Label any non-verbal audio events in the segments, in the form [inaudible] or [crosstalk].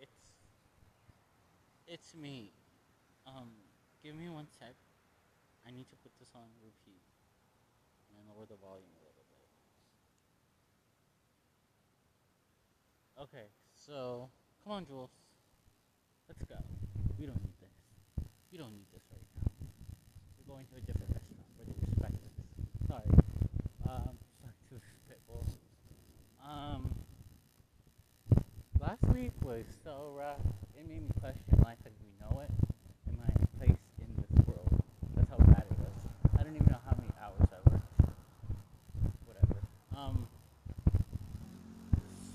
It's it's me. Um, give me one sec. I need to put this on repeat and lower the volume a little bit. Okay, so come on, Jules. Let's go. We don't need this. We don't need this right now. We're going to a different restaurant where they respect us. Sorry. Um, sorry to the pitbull. Um, last week was so rough. It made me question life as we know it and my place in this world. That's how bad it was. I don't even know how many hours I worked. Whatever. Um,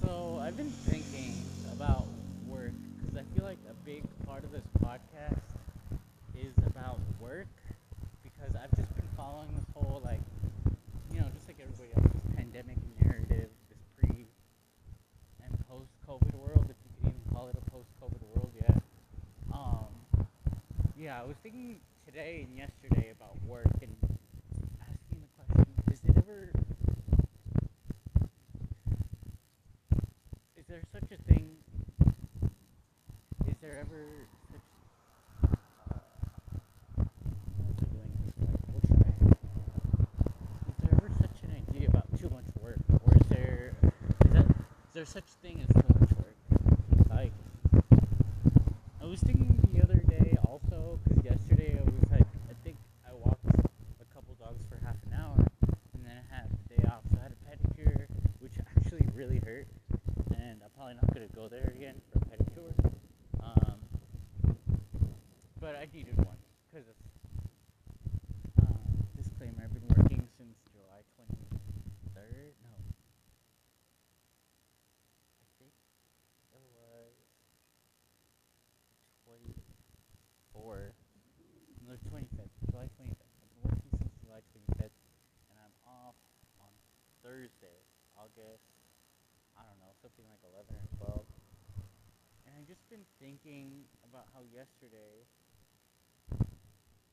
so I've been thinking about work because I feel like a big part of this podcast is about work because I've just been following this whole like you know just like everybody else this pandemic narrative this pre and post COVID world if you could even call it a post COVID world yet um yeah I was thinking today and yesterday about work and asking the question is it ever is there such a thing is there ever such uh, an idea about too much work, or is there is there such thing as too much work? Like, I was thinking the other day also because yesterday I was like, I think I walked a couple dogs for half an hour, and then I had the day off, so I had a pedicure, which actually really hurt, and I'm probably not gonna go there again for a pedicure. Um, but I needed one because of um, disclaimer, I've been working since July 23rd. No. I think it was 24th. No, 25th. July 25th. I've been working since July 25th, and I'm off on Thursday, August, I don't know, something like 11 or 12. And I've just been thinking about how yesterday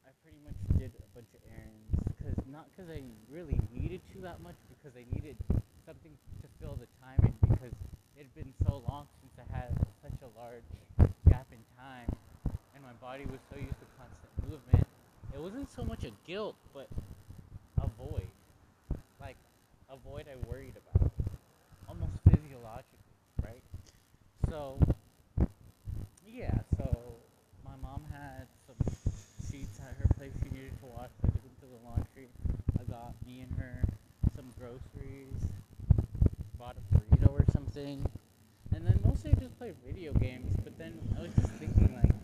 I pretty much did a bunch of errands because not because I really needed to that much because I needed something to fill the time in because it had been so long since I had such a large gap in time and my body was so used to constant movement. It wasn't so much a guilt but a void. Like a void I worried about. Almost physiologically, right? So yeah, so my mom had some sheets at her place she needed to wash. I took them to the laundry. I got me and her some groceries, bought a burrito or something, and then mostly I just played video games. But then I was just thinking like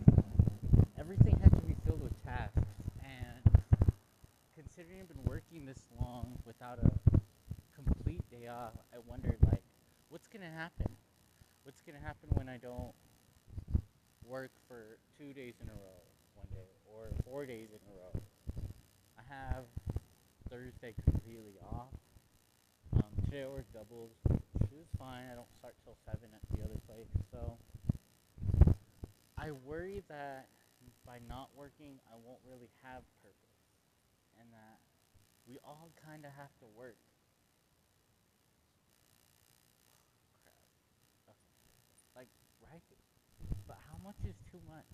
everything had to be filled with tasks, and considering I've been working this long without a complete day off, I wondered like what's gonna happen. What's gonna happen when I don't work for two days in a row one day or four days in a row. I have Thursday completely off. Um, today I work doubles, which is fine. I don't start till seven at the other place, so I worry that by not working, I won't really have purpose, and that we all kind of have to work. Crap. Okay. Like, right? But how much is too much?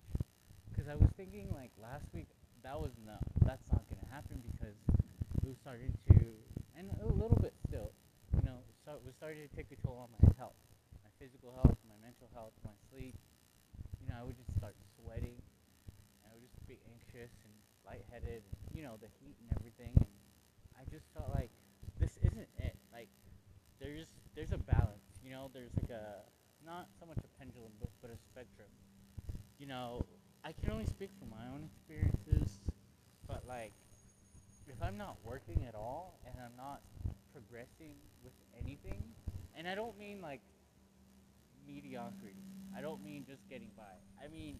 Because I was thinking like last week that was no, that's not gonna happen because it was starting to, and a little bit still, you know, so it was starting to take a toll on my health, my physical health, my mental health, my sleep. You know, I would just start sweating, and I would just be anxious and lightheaded, and, you know, the heat and everything, and I just felt like this isn't it. Like there's there's a balance, you know, there's like a not so much a pendulum, but, but a spectrum. Know, I can only speak from my own experiences, but like, if I'm not working at all and I'm not progressing with anything, and I don't mean like mediocrity, I don't mean just getting by. I mean,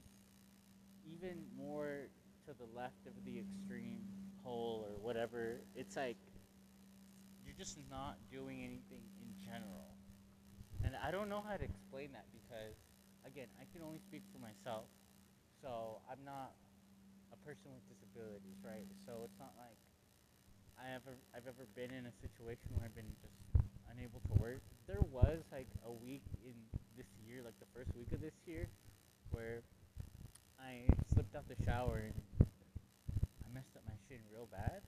even more to the left of the extreme pole or whatever, it's like you're just not doing anything in general. And I don't know how to explain that because, again, I can only speak for myself. So I'm not a person with disabilities, right? So it's not like I ever I've ever been in a situation where I've been just unable to work. There was like a week in this year, like the first week of this year, where I slipped out the shower and I messed up my shin real bad.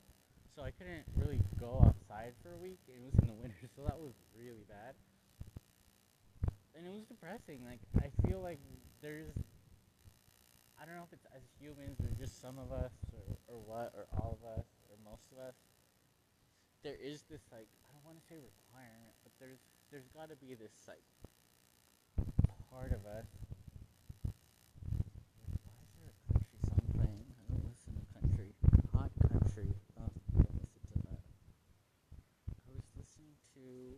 So I couldn't really go outside for a week. It was in the winter, so that was really bad. And it was depressing. Like I feel like there's I don't know if it's as humans or just some of us or, or what or all of us or most of us. There is this like I don't want to say requirement, but there's there's got to be this like part of us Why is there a country something kind of listen to country hot country stuff. How does it seem to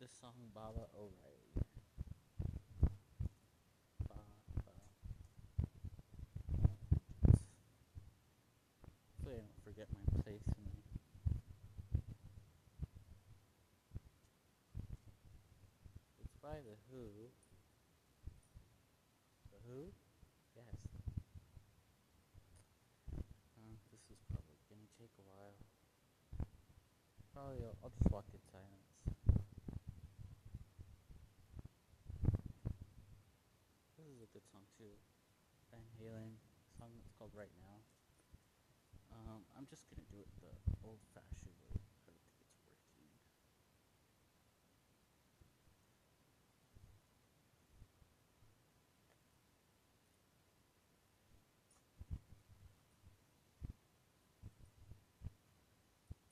the song Baba. Baba. Hopefully I don't forget my place in It's by The Who. Who? Yes. Uh, this is probably gonna take a while. Probably I'll, I'll just walk in silence. This is a good song too. Van Halen song that's called Right Now. Um, I'm just gonna do it the old-fashioned way. I don't think it's working.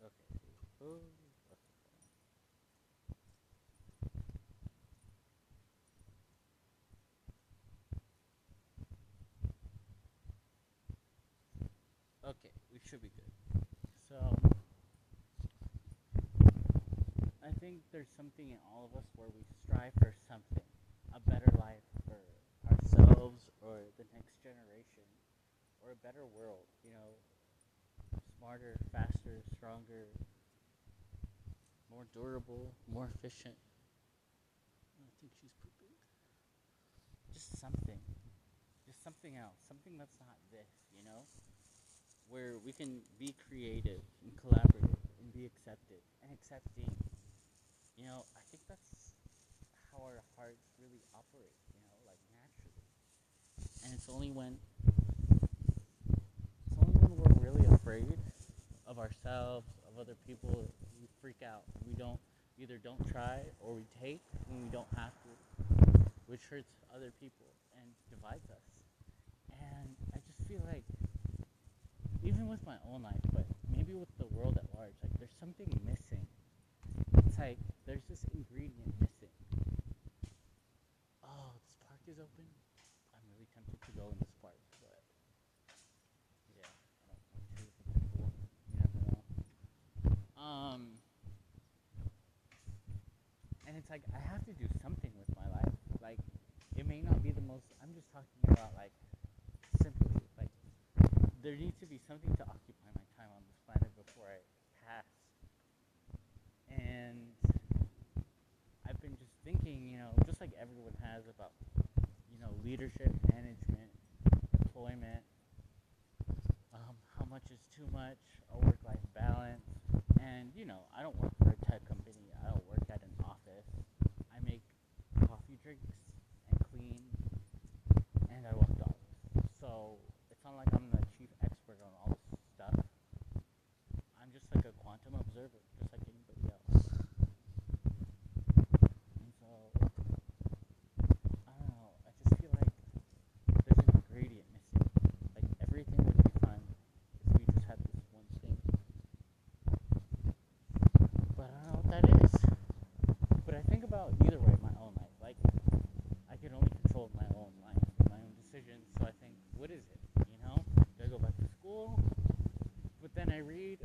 Okay. Okay, we should be good. So, I think there's something in all of us where we strive for something, a better life for ourselves or the next generation, or a better world, you know, smarter, faster, stronger, more durable, more efficient. I think she's pooping. Just something. Just something else. Something that's not this, you know? where we can be creative and collaborative and be accepted and accepting. You know, I think that's how our hearts really operate, you know, like naturally. And it's only when it's only when we're really afraid of ourselves, of other people, freak out. We don't either don't try or we take when we don't have to, which hurts other people and divides us. And I just feel like even with my own life, but maybe with the world at large, like there's something missing. It's like there's this ingredient missing. Oh, this park is open. I'm really tempted to go in this park, but yeah, I don't know. Um, it's like I have to do something with my life. Like it may not be the most. I'm just talking about like simply like there needs to be something to occupy my time on this planet before I pass. And I've been just thinking, you know, just like everyone has about, you know, leadership, management, employment, um, how much is too much, a work-life balance, and you know, I don't work for a tech company. I don't work at an office. I make coffee drinks and clean, and I walk dogs. So it's not like I'm the on all this stuff. I'm just like a quantum observer, just like anybody else. And so, I don't know, I just feel like there's an ingredient missing. Like everything would be fine if we just had this one thing. But I don't know what that is. But I think about either way my own life. Like, I can only control my own life, my own decisions. So I think, what is it? school. But then I read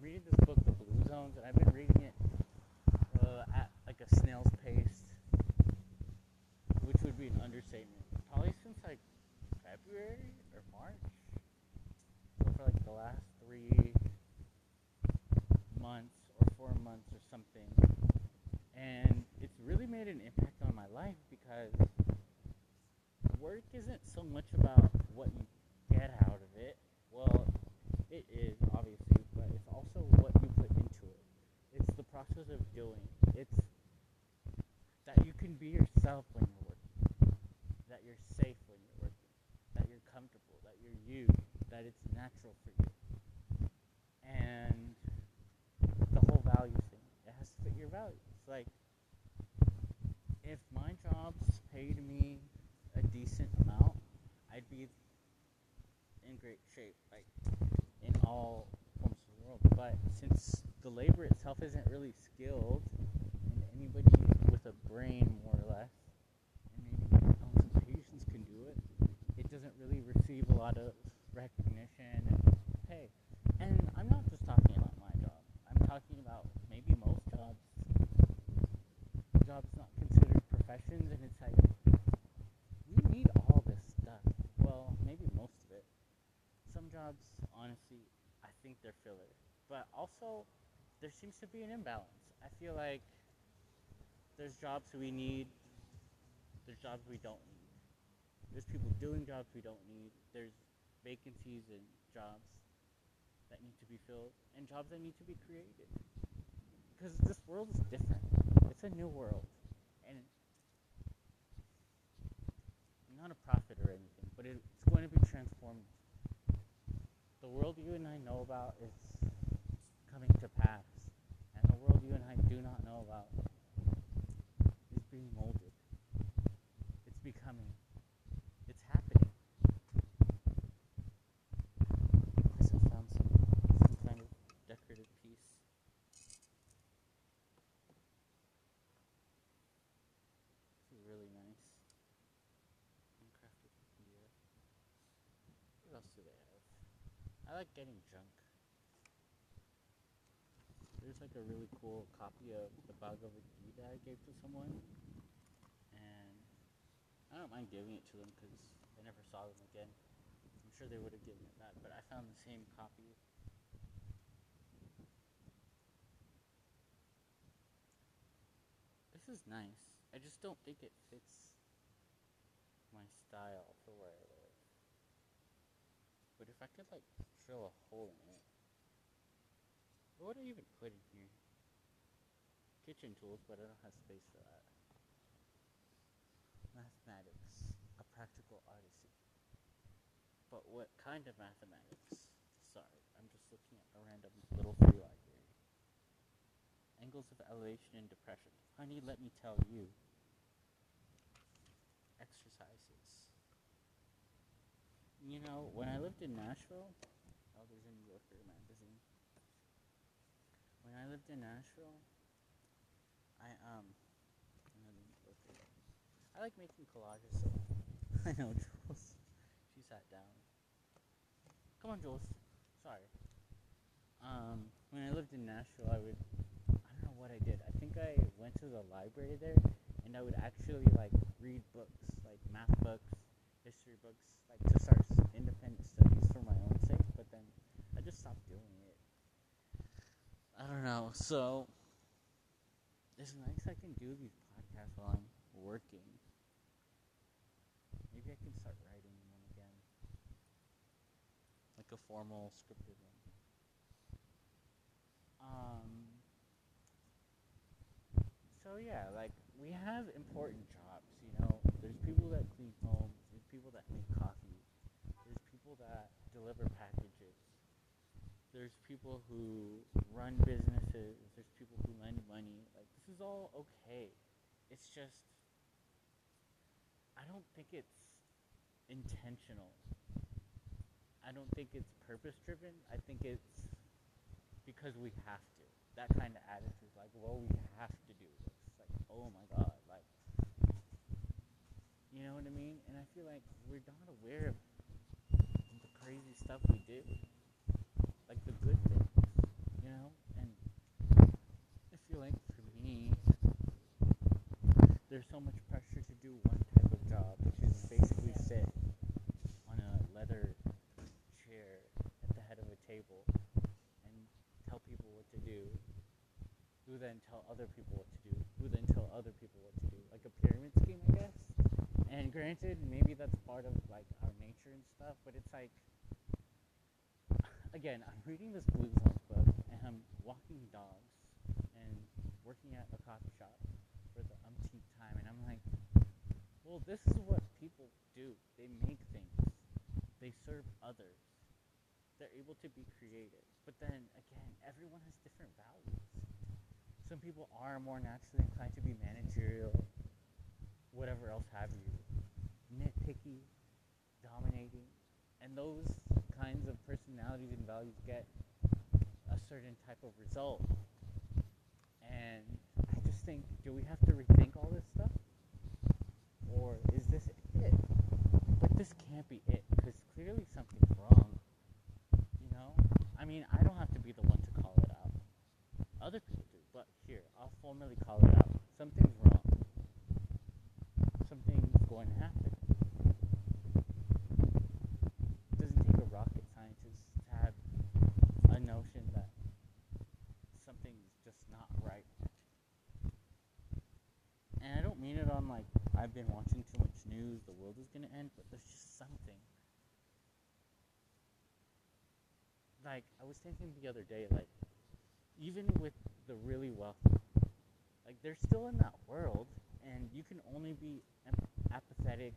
read this book, The Blue Zones, and I've been reading it uh, at like a snail's pace, which would be an understatement. Probably since like February or March. So for like the last three months or four months or something. And it's really made an impact on my life because work isn't so much about what you get out of it. Well, it is obviously, but it's also what you put into it. It's the process of doing. It's that you can be yourself when you're working. That you're safe when you're working. That that it's natural for you. And the whole value thing, it has to fit your values. Like, if my jobs paid me a decent amount, I'd be in great shape, like in all forms of the world. But since the labor itself isn't really skilled, and anybody with a brain, more or less, and maybe some patience can do it, it doesn't really receive a lot of recognition and pay. And I'm not just talking about my job. I'm talking about maybe most jobs. Jobs not considered professions, and it's like we need all this stuff. Well, maybe most. Some jobs, honestly, I think they're filler. But also, there seems to be an imbalance. I feel like there's jobs we need, there's jobs we don't need. There's people doing jobs we don't need. There's vacancies in jobs that need to be filled and jobs that need to be created. Because this world is different. It's a new world. And not a prophet or anything, but it's going to be transformed. The world you and I know about is coming to pass, and the world you and I do not know about is being molded. It's becoming. It's happening. I just found some, some kind of decorative piece. This is really nice. Handcrafted India. What else do they have? I like getting junk. There's like a really cool copy of the Bhagavad Gita I gave to someone, and I don't mind giving it to them because I never saw them again. I'm sure they would have given it back, but I found the same copy. This is nice. I just don't think it fits my style for where I. But if I could like drill a hole in it, what would I even put in here? Kitchen tools, but I don't have space for that. Mathematics, a practical odyssey. But what kind of mathematics? Sorry, I'm just looking at a random little free library. Angles of elevation and depression. Honey, let me tell you. Exercises. You know, when I lived in Nashville, oh, there's a New Yorker magazine. When I lived in Nashville, I um. I like making collages. So [laughs] I know Jules. She sat down. Come on, Jules. Sorry. Um, when I lived in Nashville, I would. I don't know what I did. I think I went to the library there, and I would actually like read books, like math books, history books, like to start independent studies for my own sake. But then I just stopped doing it. I don't know. So it's nice I can do these podcasts while I'm working. Maybe I can start writing one again, like a formal scripted one. Um. So yeah, like we have important jobs. You know, there's people that clean homes. There's people that make coffee. There's people that deliver packages. There's people who run businesses. There's people who lend money. Like this is all okay. It's just I don't think it's intentional. I don't think it's purpose driven. I think it's because we have to. That kind of attitude, like, well, we have to do this. Like, oh my god, like, you know what I mean? And I feel like we're not aware of the crazy stuff we do, good things, you know. And I feel like for me, there's so much pressure to do one type of job, which is basically sit on a leather chair at the head of a table and tell people what to do, who then tell other people what to do, who then tell other people what to do, like a pyramid scheme, I guess. And granted, maybe that's part of like our nature and stuff, but it's like, again, I'm reading this Blue Zones book and I'm walking dogs and working at a coffee shop for the umpteenth time, and I'm like, well, this is what people do. They make things. They serve others. they're able to be creative. But then again, everyone has different values. Some people are more naturally inclined to be managerial, whatever else have you, nitpicky, dominating, and those kinds of personalities and values get a certain type of result. And I just think, do we have to rethink all this stuff? Or is this it? But this can't be it, because clearly something's wrong. You know? I mean, I don't have to be the one to call it out. Other people do, but here, I'll formally call it out. Something's wrong. Something's going to happen. It doesn't take a rocket scientist to have a notion that something's just not right. And I don't mean it on like I've been watching too much news, the world is gonna end, but there's just something. Like I was thinking the other day, like even with the really wealthy, like they're still in that world, and you can only be apathetic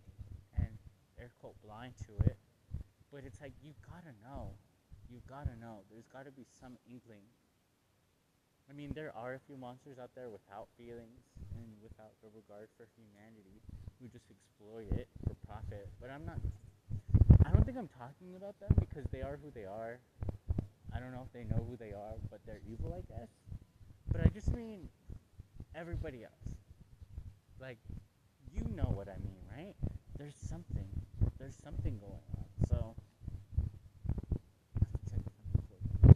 and air quote blind to it. But it's like you gotta know, you gotta know. There's gotta be some inkling. I mean, there are a few monsters out there without feelings and without a regard for humanity who just exploit it for profit. But I'm not. I don't think I'm talking about them because they are who they are. I don't know if they know who they are, but they're evil, I guess. But I just mean everybody else. Like, you know what I mean, right? There's something. There's something going on. So. I have to check if I'm recording.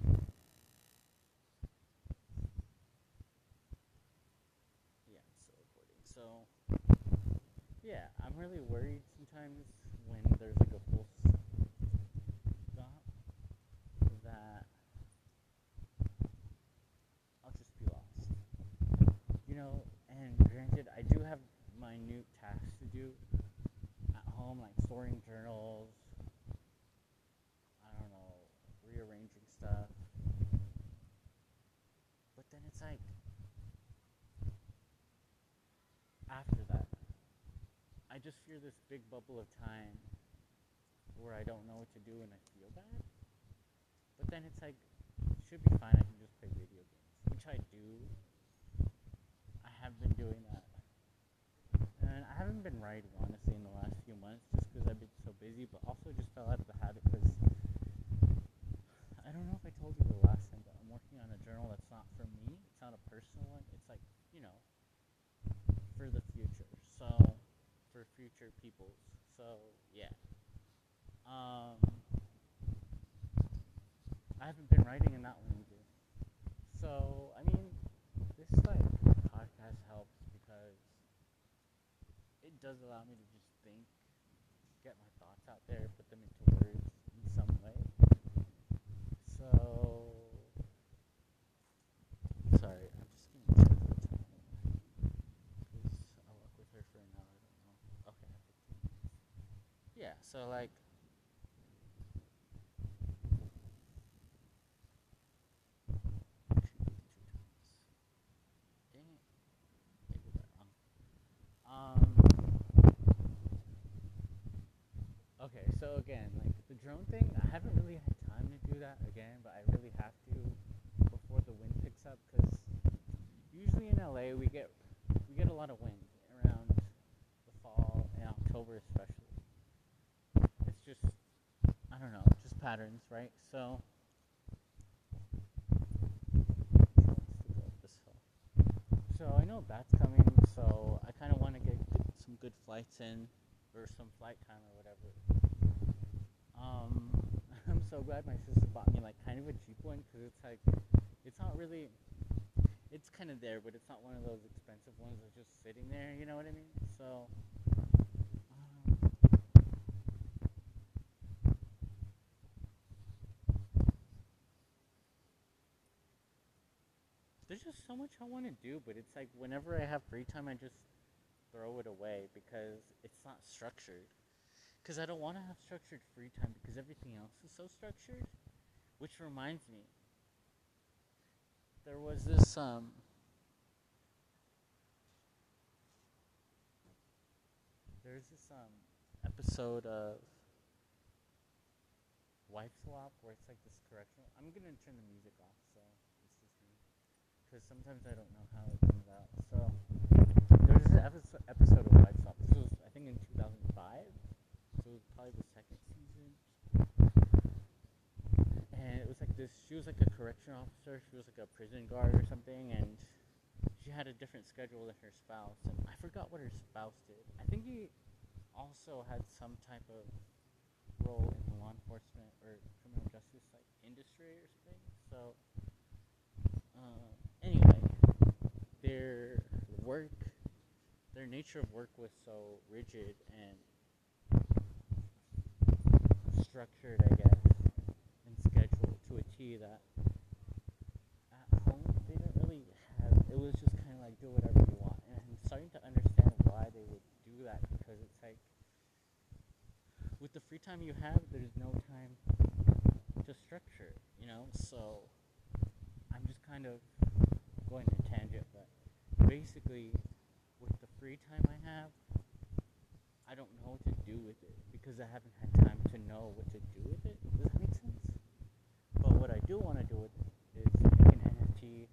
Yeah, I'm still recording. So, yeah, I'm really worried sometimes when there's like a full stop that I'll just be lost. You know, and granted, I do have minute tasks to do at home, like storing journals, I don't know, rearranging stuff. But then it's like, after I just fear this big bubble of time where I don't know what to do and I feel bad. But then it's like, it should be fine. I can just play video games, which I do. I have been doing that, and I haven't been writing honestly in the last few months just because I've been so busy. But also just fell out of the habit because I don't know if I told you the last time, but I'm working on a journal that's not for me. It's not a personal one. It's like you know, for the future. So future peoples. So yeah. Um. I haven't been writing in that either. So, I mean, this like podcast helps because it does allow me to just think, get my thoughts out there, put them into words in some way. So, sorry, I'm just gonna check the time. Cause I'll work with her for an hour. I don't know. Okay, I have 15 minutes. Yeah. So like. Actually, two times. Dang it. I did that like Um. Okay, so again, like the drone thing, I haven't really had time to do that again, but I really have to before the wind picks up because usually in LA we get we get a lot of wind around the fall and October especially. It's just I don't know, just patterns, right? So. So I know that's coming, so I kind of want to get some good flights in, or some flight time or whatever. Um, [laughs] I'm so glad my sister bought me like kind of a cheap one because it's like, it's not really, it's kind of there, but it's not one of those expensive ones that's just sitting there. You know what I mean? So. So much I want to do, but it's like whenever I have free time, I just throw it away because it's not structured. Because I don't want to have structured free time because everything else is so structured. Which reminds me, there was this um. There's this um episode of wife swap where it's like this correctional. I'm gonna turn the music off, so it's just me, because sometimes I don't know how it comes out. So there was this episode, of wife swap. This was I think in 2005, so probably the second season. And it was like this. She was like a correction officer. She was like a prison guard or something, and she had a different schedule than her spouse. And I forgot what her spouse did. I think he also had some type of role in the law enforcement or criminal justice like industry or something. So uh, anyway, their work, their nature of work was so rigid and structured, I guess, and scheduled to a T that at home they didn't really have. It was just kind of like do whatever you want, and I'm starting to understand why they would do that because it's like with the free time you have, there's no time to structure, you know? So I'm just kind of going to tangent, basically, with the free time I have, I don't know what to do with it because I haven't had time to know what to do with it. Does that make sense? But what I do want to do with it is make an NFT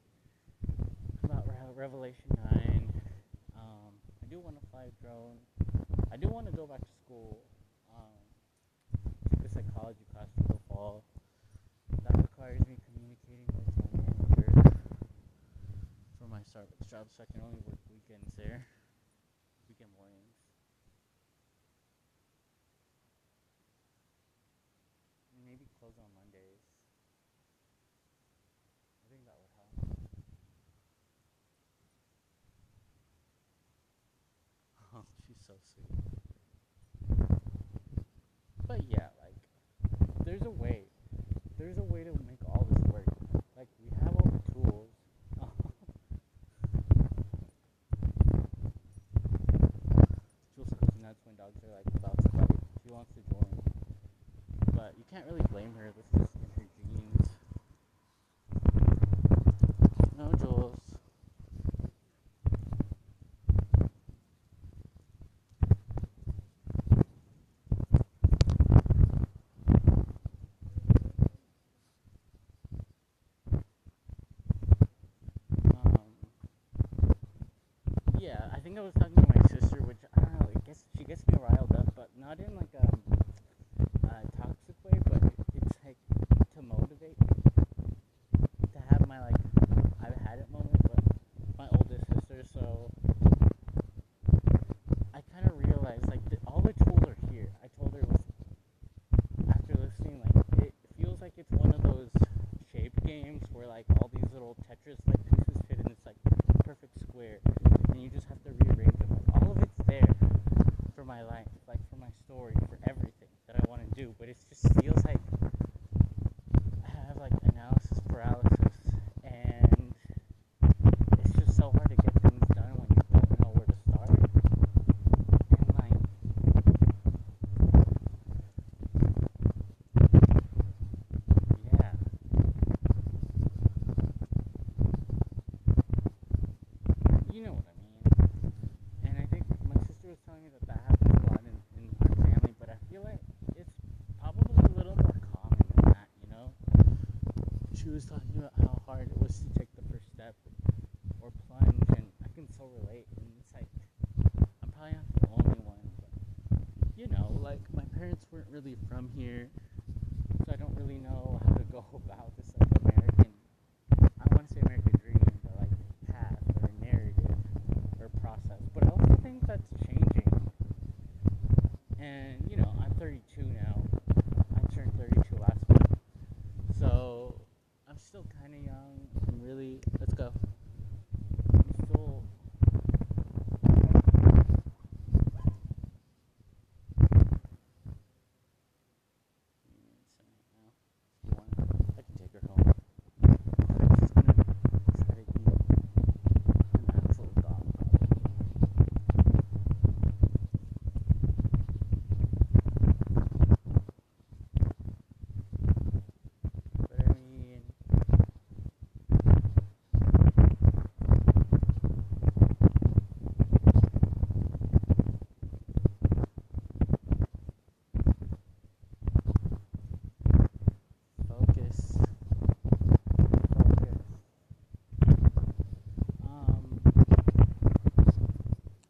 about Re- Revelation 9. Um, I do want to fly a drone. I do want to go back to school um, take a psychology class for the fall. That requires me communicating with my manager for my Starbucks job, so I can only work weekends there, weekend mornings. Maybe close on Mondays. I think that would help. [laughs] Oh, she's so sweet. But yeah, like, there's a way. There's a way to make all this work. Like, we have all the tools. Jules goes nuts when dogs are like about to fight. She wants to join. But you can't really blame her. This is in her genes. No, Jules. Um, yeah, I think I was talking to my sister, which I don't know. It gets she gets me riled up, but not in like a, a toxic way, but it's like to motivate me to have my like I've had it moment, but my oldest sister. So I kind of realized like the, all the tools are here. I told her listen, after listening, like it feels like it's one of those shape games where like all these little Tetris like pieces fit in this like perfect square, and you just have to rearrange them. Like all of it's there for my life, like for my story, for everything that I want to do. But it just feels like I have like analysis paralysis, and it's just so hard to get things done when you don't know where to start. And like Yeah. You know what I mean. And I think my sister was telling me that that happens a lot in, in our family, but I feel like it's probably a little more common than that, you know? She was talking about how hard it was to take the first step or plunge, and I can so relate. And it's like, I'm probably not the only one, but you know, like my parents weren't really from here, so I don't really know how to go about this like American. I want to say American dream, but like path or narrative or process. But I also think that's changing. And you know, I'm 32 now. I turned 32 last week, so I'm still kind of young. I'm really let's go. I'm still. Give me a second now. You wanna-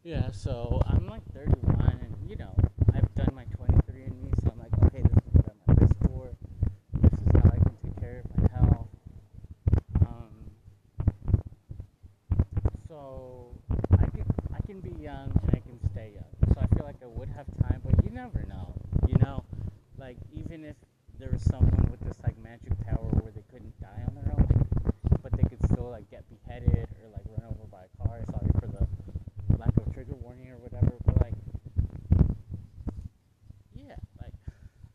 Yeah, so I'm like 31, and you know, I've done my 23andMe, so I'm like, okay, this is what I'm at risk for. This is how I can take care of my health. Um, so I can I can be young and I can stay young. So I feel like I would have time, but you never know. You know, like even if there was someone with this like magic power where they couldn't die on their own, but they could still like get beheaded or like run over by a car. Sorry for the lack of trigger warning or whatever, but like, yeah, like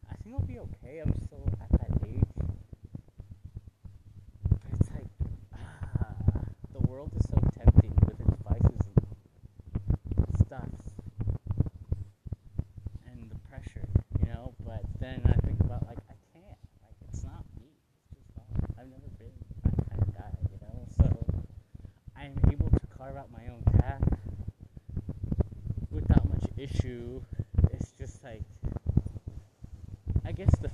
I think I'll be okay. I'm still at that age, but it's like ah, the world is so tempting with its vices and stuffs and the pressure, you know. But then I think about like I can't, like it's not me. It's just not. I've never been that kind of guy, you know. So I'm able to carve out my own path without much issue. It's just like I guess the